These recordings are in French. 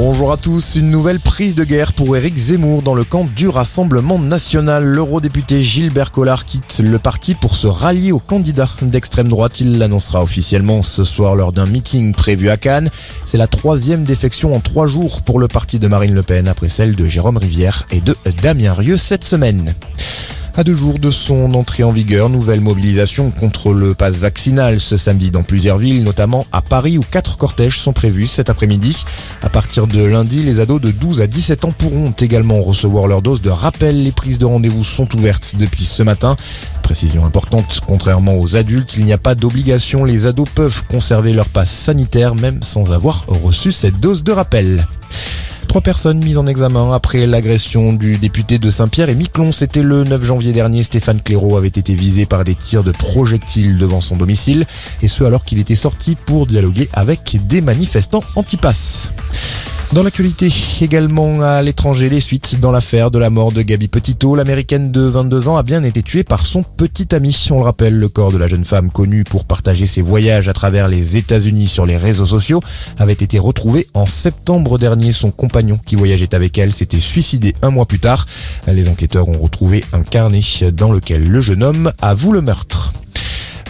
Bonjour à tous, une nouvelle prise de guerre pour Éric Zemmour dans le camp du Rassemblement National. L'eurodéputé Gilbert Collard quitte le parti pour se rallier au candidat d'extrême droite. Il l'annoncera officiellement ce soir lors d'un meeting prévu à Cannes. C'est la troisième défection en trois jours pour le parti de Marine Le Pen après celle de Jérôme Rivière et de Damien Rieu cette semaine. À deux jours de son entrée en vigueur, nouvelle mobilisation contre le pass vaccinal ce samedi dans plusieurs villes, notamment à Paris où quatre cortèges sont prévus cet après-midi. À partir de lundi, les ados de 12 à 17 ans pourront également recevoir leur dose de rappel. Les prises de rendez-vous sont ouvertes depuis ce matin. Précision importante, contrairement aux adultes, il n'y a pas d'obligation. Les ados peuvent conserver leur passe sanitaire même sans avoir reçu cette dose de rappel. Trois personnes mises en examen après l'agression du député de Saint-Pierre et Miquelon. C'était le 9 janvier dernier. Stéphane Clairaut avait été visé par des tirs de projectiles devant son domicile. Et ce alors qu'il était sorti pour dialoguer avec des manifestants anti-pass. Dans l'actualité, également à l'étranger, les suites dans l'affaire de la mort de Gabi Petito. L'américaine de 22 ans a bien été tuée par son petit ami. On le rappelle, le corps de la jeune femme connue pour partager ses voyages à travers les États-Unis sur les réseaux sociaux avait été retrouvé en septembre dernier. Son compagnon qui voyageait avec elle s'était suicidé un mois plus tard. Les enquêteurs ont retrouvé un carnet dans lequel le jeune homme avoue le meurtre.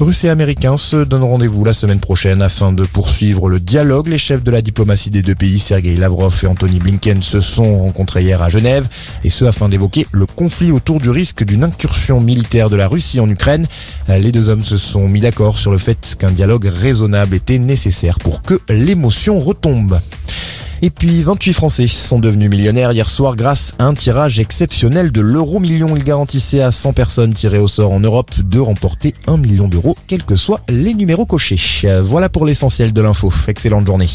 Russes et Américains se donnent rendez-vous la semaine prochaine afin de poursuivre le dialogue. Les chefs de la diplomatie des deux pays, Sergei Lavrov et Anthony Blinken, se sont rencontrés hier à Genève, et ce afin d'évoquer le conflit autour du risque d'une incursion militaire de la Russie en Ukraine. Les deux hommes se sont mis d'accord sur le fait qu'un dialogue raisonnable était nécessaire pour que l'émotion retombe. Et puis 28 Français sont devenus millionnaires hier soir grâce à un tirage exceptionnel de l'euro million. Il garantissait à 100 personnes tirées au sort en Europe de remporter 1 million d'euros, quels que soient les numéros cochés. Voilà pour l'essentiel de l'info. Excellente journée.